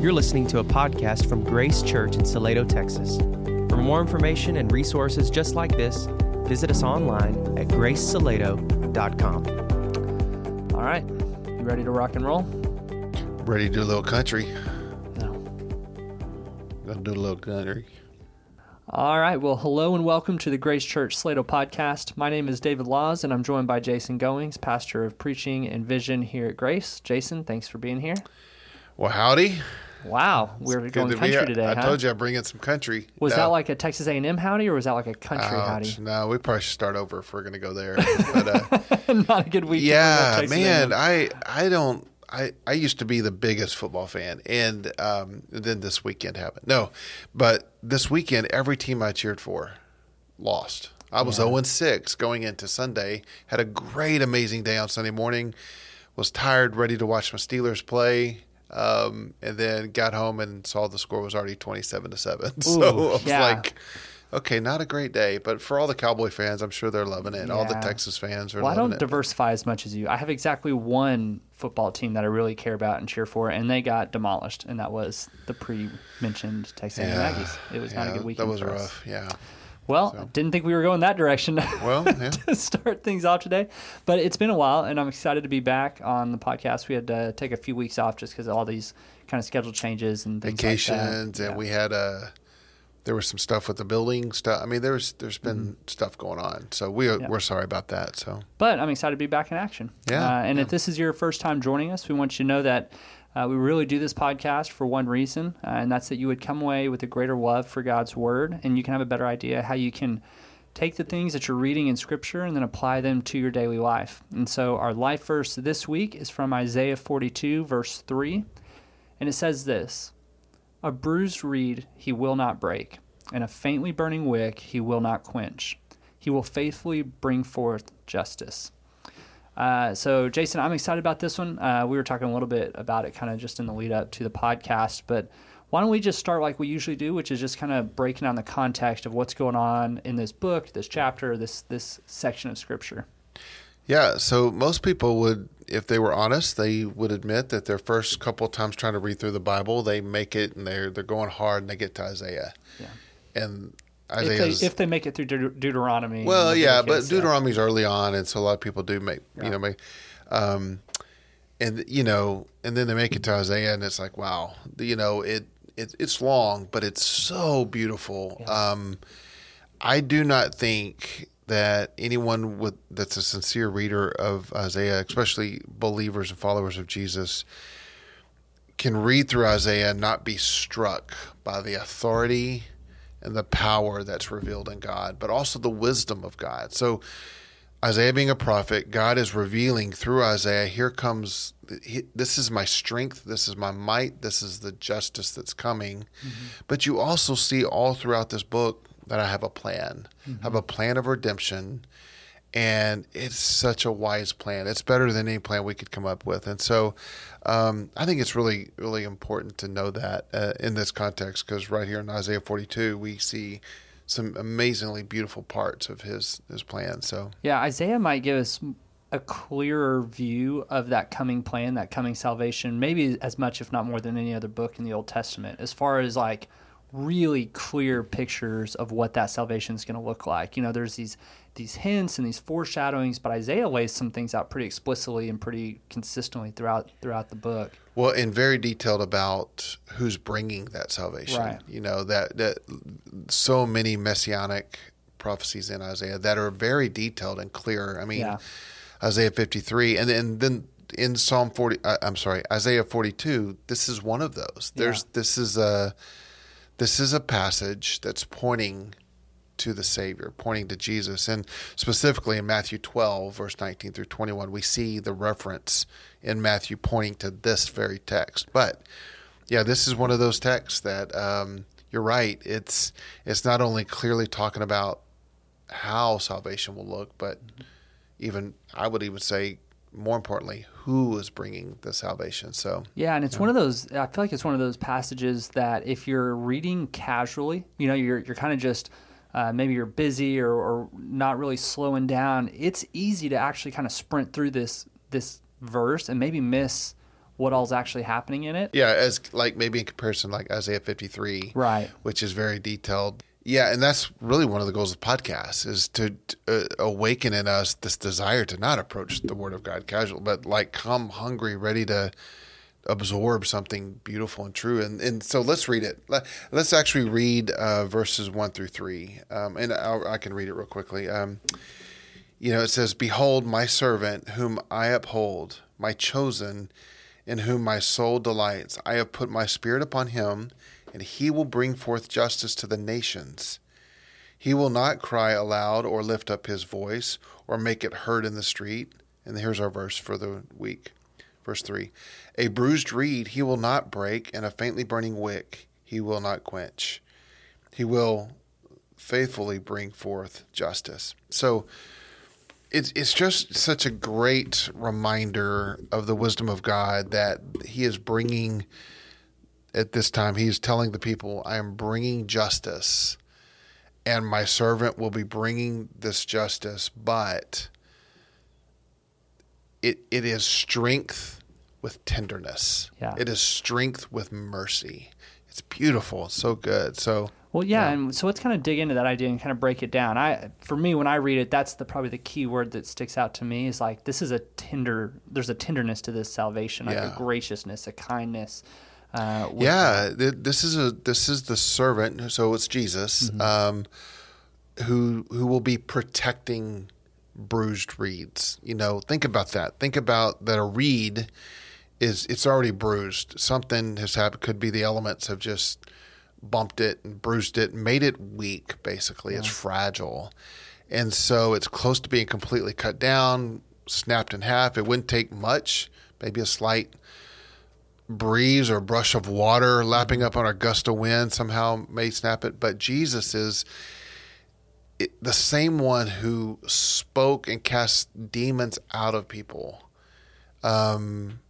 You're listening to a podcast from Grace Church in Salado, Texas. For more information and resources just like this, visit us online at gracesalado.com. All right. You ready to rock and roll? Ready to do a little country. No. Gonna do a little country. All right. Well, hello and welcome to the Grace Church Salado podcast. My name is David Laws, and I'm joined by Jason Goings, pastor of preaching and vision here at Grace. Jason, thanks for being here. Well, howdy. Wow, we're Good going to be country here. today. I huh? told you I'd bring in some country. Was No. that like a Texas A&M howdy, or was that like a country Ouch. howdy? No, we probably should start over if we're gonna go there. But, uh, Not a good week. to yeah, man. I I don't. I, I used to be the biggest football fan, and um, then this weekend happened. No, but this weekend, every team I cheered for lost. I was Yeah. 0 6 going into Sunday. Had a great, amazing day on Sunday morning. Was tired, ready to watch my Steelers play, um, and then got home and saw the score was already 27 to 7. So I was yeah. like, okay, not a great day. But for all the Cowboy fans, I'm sure they're loving it. All the Texas fans are Well, I don't it. diversify as much as you. I have exactly one football team that I really care about and cheer for, and they got demolished, and that was the pre-mentioned Texas Yeah. Aggies. It was not a good weekend That was for us. rough. Yeah. Well, didn't think we were going that direction Well, yeah. to start things off today, but it's been a while, and I'm excited to be back on the podcast. We had to take a few weeks off just because of all these kind of schedule changes and vacations, like and Yeah. we had uh there was some stuff with the building stuff. I mean, there's there's been Mm-hmm. stuff going on, so we we're sorry about that. So But I'm excited to be back in action. Yeah, Uh, and yeah. if this is your first time joining us, we want you to know that uh, we really do this podcast for one reason, uh, and that's that you would come away with a greater love for God's Word, and you can have a better idea how you can take the things that you're reading in Scripture and then apply them to your daily life. And so our life verse this week is from Isaiah 42, verse 3, and it says this A bruised reed he will not break, and a faintly burning wick he will not quench. He will faithfully bring forth justice. Uh, so, Jason, I'm excited about this one. Uh, we were talking a little bit about it kind of just in the lead up to the podcast, but why don't we just start like we usually do, which is just kind of breaking down the context of what's going on in this book, this chapter, this this section of scripture. yeah, so most people would, if they were honest, they would admit that their first couple of times trying to read through the Bible, they make it and they're they're going hard and they get to Isaiah, Yeah. and If they, if they make it through Deut- Deuteronomy. Well, yeah, but Leviticus, Deuteronomy's early on, and so a lot of people do make Yeah. you know make, um, and you know, and then they make it to Isaiah, and it's like, wow, you know, it, it it's long, but it's so beautiful. Um, I do not think that anyone with that's a sincere reader of Isaiah, especially believers and followers of Jesus, can read through Isaiah and not be struck by the authority and the power that's revealed in God, but also the wisdom of God. So, Isaiah being a prophet, God is revealing through Isaiah, here comes, this is my strength, this is my might, this is the justice that's coming. Mm-hmm. But you also see all throughout this book that I have a plan, I have mm-hmm. a plan of redemption. And it's such a wise plan. It's better than any plan we could come up with. And so um, I think it's really, really important to know that uh, in this context, because right here in Isaiah 42, we see some amazingly beautiful parts of his his plan. So Yeah, Isaiah might give us a clearer view of that coming plan, that coming salvation, maybe as much, if not more, than any other book in the Old Testament, as far as like really clear pictures of what that salvation is going to look like. You know, there's these these hints and these foreshadowings, but Isaiah lays some things out pretty explicitly and pretty consistently throughout throughout the book. well, and very detailed about who's bringing that salvation. Right. You know that that so many messianic prophecies in Isaiah that are very detailed and clear. I mean, Yeah. Isaiah 53, and then then in Psalm 40, uh, I'm sorry, Isaiah 42. This is one of those. There's Yeah. this is a this is a passage that's pointing to the Savior, pointing to Jesus, and specifically in Matthew 12, verse 19 through 21, we see the reference in Matthew pointing to this very text. But yeah, this is one of those texts that um, you're right. It's it's not only clearly talking about how salvation will look, but even I would even say more importantly, who is bringing the salvation. So Yeah, and it's one of those. I feel like it's one of those passages that if you're reading casually, you know, you're you're kind of just uh, maybe you're busy or, or not really slowing down. It's easy to actually kind of sprint through this this verse and maybe miss what all's actually happening in it. Yeah, as like maybe in comparison, like Isaiah 53, Right. which is very detailed. Yeah, and that's really one of the goals of podcasts is to uh, awaken in us this desire to not approach the Word of God casual, but like come hungry, ready to absorb something beautiful and true. And and so let's read it. Let- Let's actually read uh, verses one through three, um, and I'll, I can read it real quickly. Um, you know, it says, "Behold, my servant, whom I uphold, my chosen." in whom my soul delights. I have put my spirit upon him, and he will bring forth justice to the nations. He will not cry aloud or lift up his voice or make it heard in the street. And here's our verse for the week. Verse 3 A bruised reed he will not break, and a faintly burning wick he will not quench. He will faithfully bring forth justice. So, it's it's just such a great reminder of the wisdom of God that He is bringing at this time. He is telling the people, "I am bringing justice, and my servant will be bringing this justice, but it it is strength with tenderness. Yeah. It is strength with mercy. It's beautiful. It's so good. So Well, yeah, Yeah. and so let's kind of dig into that idea and kind of break it down. I, for me, when I read it, that's the probably the key word that sticks out to me is like this is a tender. There's a tenderness to this salvation, like Yeah. a graciousness, a kindness. Uh, yeah, th- this is a this is the servant. So it's Jesus, um, who who will be protecting bruised reeds. You know, think about that. Think about that. A reed is it's already bruised. Something has happened. Could be the elements have just bumped it and bruised it, and made it weak. Basically, it's fragile, and so it's close to being completely cut down, snapped in half. It wouldn't take much, maybe a slight breeze or brush of water lapping up on a gust of wind somehow may snap it. But Jesus is it, the same one who spoke and cast demons out of people. Um,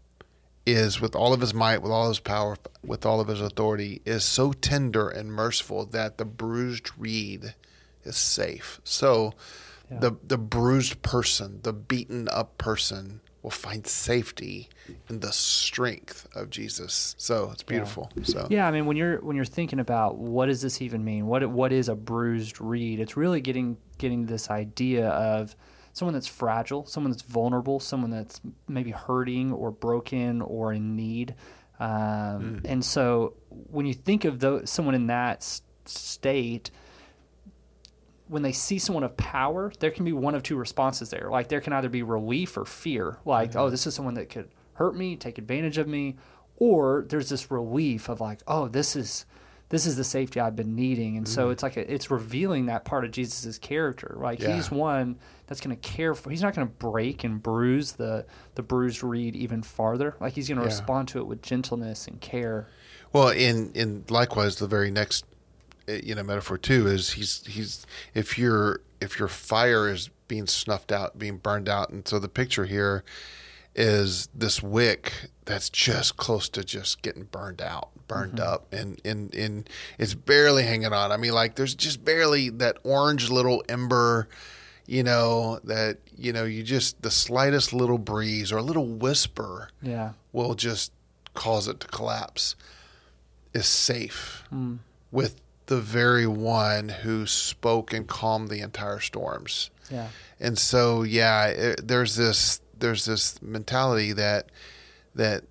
is with all of his might, with all his power, with all of his authority, is so tender and merciful that the bruised reed is safe. So, the the bruised person, the beaten up person, will find safety in the strength of Jesus. So it's beautiful. So Yeah, I mean, when you're when you're thinking about what does this even mean? What what is a bruised reed? It's really getting getting this idea of someone that's fragile, someone that's vulnerable, someone that's maybe hurting or broken or in need. Um, And so, when you think of those, someone in that state, when they see someone of power, there can be one of two responses there. Like there can either be relief or fear. Like, mm-hmm. oh, this is someone that could hurt me, take advantage of me, or there's this relief of like, oh, this is this is the safety I've been needing. And so mm. it's like a, it's revealing that part of Jesus's character. Like Yeah. he's one that's going to care for. He's not going to break and bruise the the bruised reed even farther. Like he's going to Yeah. respond to it with gentleness and care. Well, in in likewise, the very next you know metaphor too is he's he's if your if your fire is being snuffed out, being burned out, and so the picture here is this wick that's just close to just getting burned out, burned mm-hmm. up, and and and it's barely hanging on. I mean, like there's just barely that orange little ember. You know that you know you just the slightest little breeze or a little whisper Yeah. will just cause it to collapse is safe hmm. with the very one who spoke and calmed the entire storms. Yeah. And so, yeah, it, there's this there's this mentality that that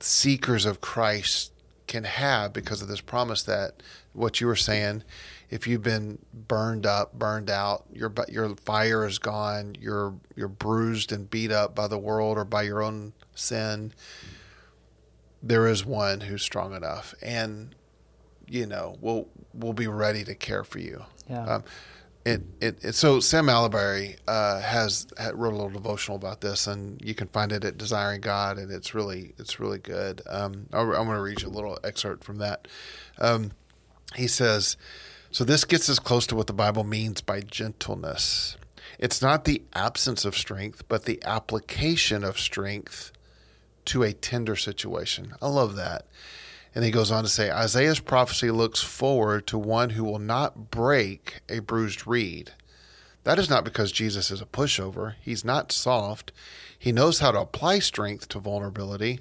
seekers of Christ can have because of this promise that what you were saying, if you've been burned up, burned out, your your fire is gone, you're you're bruised and beat up by the world or by your own sin, there is one who's strong enough and you know we'll we'll be ready to care for you. Yeah. Um, it, it, it so Sam Allberry uh, has had, wrote a little devotional about this, and you can find it at Desiring God, and it's really it's really good. Um, I, I'm going to read you a little excerpt from that. Um, he says, "So this gets us close to what the Bible means by gentleness. It's not the absence of strength, but the application of strength to a tender situation. I love that." And he goes on to say Isaiah's prophecy looks forward to one who will not break a bruised reed. That is not because Jesus is a pushover. He's not soft. He knows how to apply strength to vulnerability.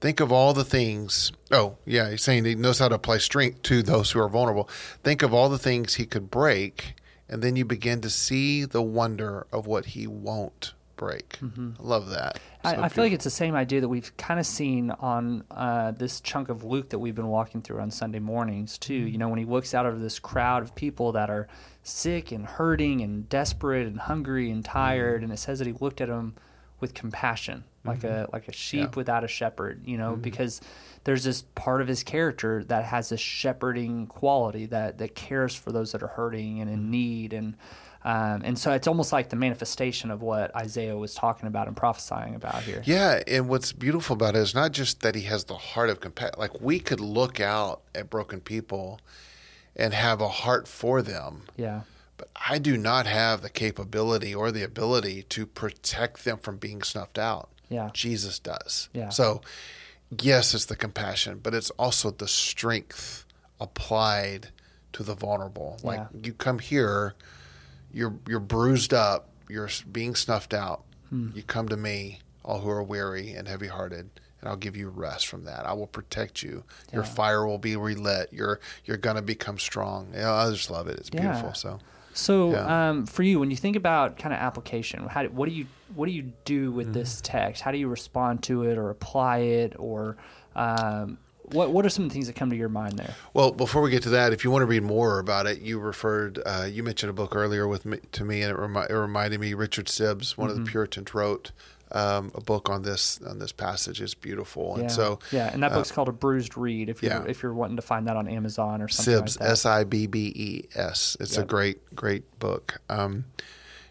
think of all the things. Oh, yeah, he's saying he knows how to apply strength to those who are vulnerable. Think of all the things he could break, and then you begin to see the wonder of what he won't break. Mm-hmm. I love that. I, So I feel like it's the same idea that we've kind of seen on uh, this chunk of Luke that we've been walking through on Sunday mornings too. Mm-hmm. You know, when he looks out over this crowd of people that are sick and hurting and desperate and hungry and mm-hmm. tired, and it says that he looked at them with compassion, like a like a sheep Yeah. without a shepherd. You know, because there's this part of his character that has this shepherding quality that that cares for those that are hurting and in need and. Um, and so it's almost like the manifestation of what Isaiah was talking about and prophesying about here. Yeah, and what's beautiful about it is not just that he has the heart of compassion. Like we could look out at broken people and have a heart for them, Yeah. but I do not have the capability or the ability to protect them from being snuffed out. Yeah. Jesus does. Yeah. So, yes, it's the compassion, but it's also the strength applied to the vulnerable. Like Yeah. you come here, you're you're bruised up, you're being snuffed out. Hmm. You come to me, all who are weary and heavy-hearted, and I'll give you rest from that. I will protect you. Your fire will be relit. You're you're gonna become strong. Yeah, I just love it. It's Yeah. beautiful. So So, Yeah. um, for you, when you think about kind of application, how do, what do you what do you do with this Mm-hmm. text? How do you respond to it, or apply it, or um, what what are some of the things that come to your mind there? Well, before we get to that, if you want to read more about it, you referred, uh, you mentioned a book earlier with me, to me, and it, remi- it reminded me. Richard Sibbes, one Mm-hmm. of the Puritans, wrote um, a book on this on this passage. It's beautiful, Yeah. and so yeah, and that book's called A Bruised Reed. If you're yeah. if you're wanting to find that on Amazon or something Sibbes, like. S I B B E S. It's a great, great book. Um,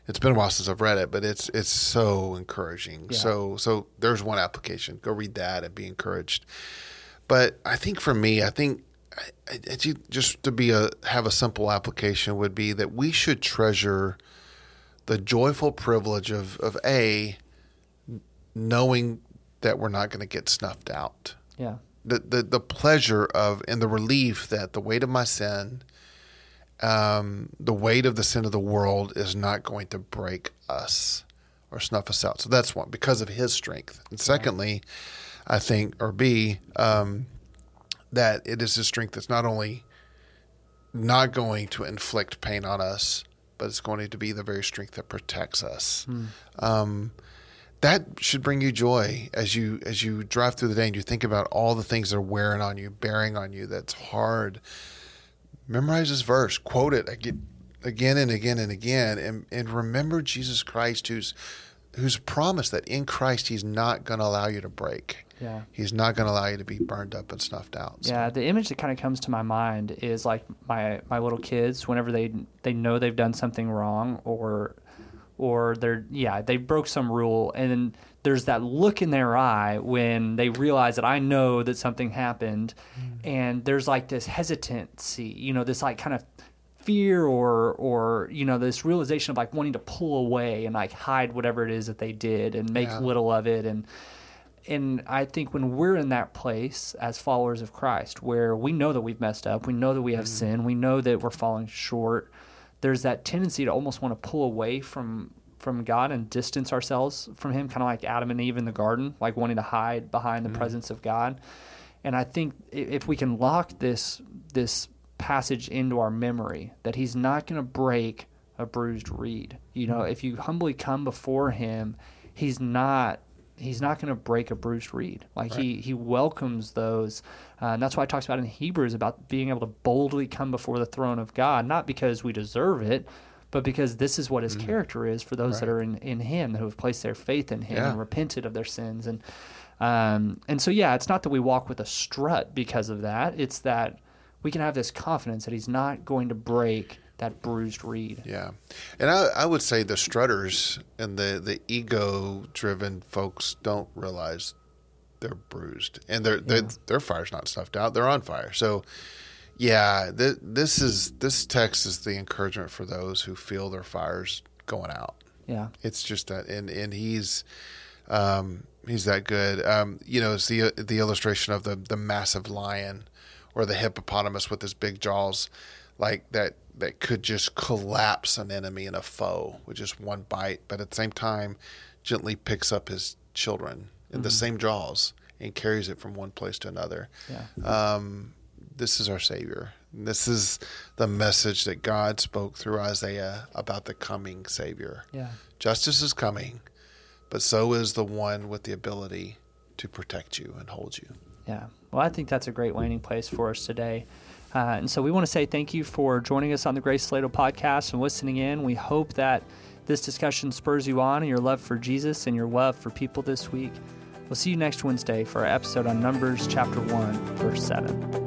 it's been a while since I've read it, but it's it's so encouraging. Yeah. So so there's one application. Go read that and be encouraged. But I think for me, I think I, I, just to be a have a simple application would be that we should treasure the joyful privilege of of a knowing that we're not going to get snuffed out yeah, the, the the pleasure of and the relief that the weight of my sin, um, the weight of the sin of the world is not going to break us or snuff us out. So that's one because of His strength. And secondly, I think or B um, that it is a strength that's not only not going to inflict pain on us, but it's going to be the very strength that protects us. Um, that should bring you joy as you as you drive through the day and you think about all the things that are wearing on you, bearing on you. That's hard. Memorize this verse, quote it again, again and again and again, and and remember Jesus Christ, who's who's promised that in Christ He's not going to allow you to break. yeah. He's not going to allow you to be burned up and snuffed out. So- Yeah, the image that kind of comes to my mind is like my my little kids whenever they they know they've done something wrong or or they're yeah they broke some rule and then there's that look in their eye when they realize that I know that something happened mm. and there's like this hesitancy you know this like kind of fear or or you know this realization of like wanting to pull away and like hide whatever it is that they did and make Yeah. little of it and and I think when we're in that place as followers of Christ, where we know that we've messed up, we know that we have mm. sin, we know that we're falling short, there's that tendency to almost want to pull away from from God and distance ourselves from Him, kind of like Adam and Eve in the garden, like wanting to hide behind the mm. presence of God. And I think if we can lock this this passage into our memory, that He's not going to break a bruised reed. You know, if you humbly come before Him, He's not he's not going to break a bruised reed. Like he he welcomes those, uh, and that's why it talks about in Hebrews about being able to boldly come before the throne of God, not because we deserve it, but because this is what his character is for those that are in in Him who have placed their faith in Him Yeah. and repented of their sins and. Um, and so, yeah, it's not that we walk with a strut because of that. It's that we can have this confidence that he's not going to break that bruised reed. Yeah, and I, I would say the strutters and the the ego driven folks don't realize they're bruised and their their their fire's not snuffed out; they're on fire. So, yeah, th- this is this text is the encouragement for those who feel their fires going out. Yeah. It's just that, and and he's um, he's that good. Um, you know, it's the the illustration of the the massive lion or the hippopotamus with his big jaws, like that that could just collapse an enemy and a foe with just one bite, but at the same time, gently picks up his children in the same jaws and carries it from one place to another. Yeah. Um, this is our Savior. This is the message that God spoke through Isaiah about the coming Savior. Yeah. Justice is coming, but so is the one with the ability to protect you and hold you. Yeah. Well, I think that's a great landing place for us today. Uh, and so we want to say thank you for joining us on the Grace Salado podcast and listening in. We hope that this discussion spurs you on in your love for Jesus and your love for people this week. We'll see you next Wednesday for our episode on Numbers chapter 1, verse 7.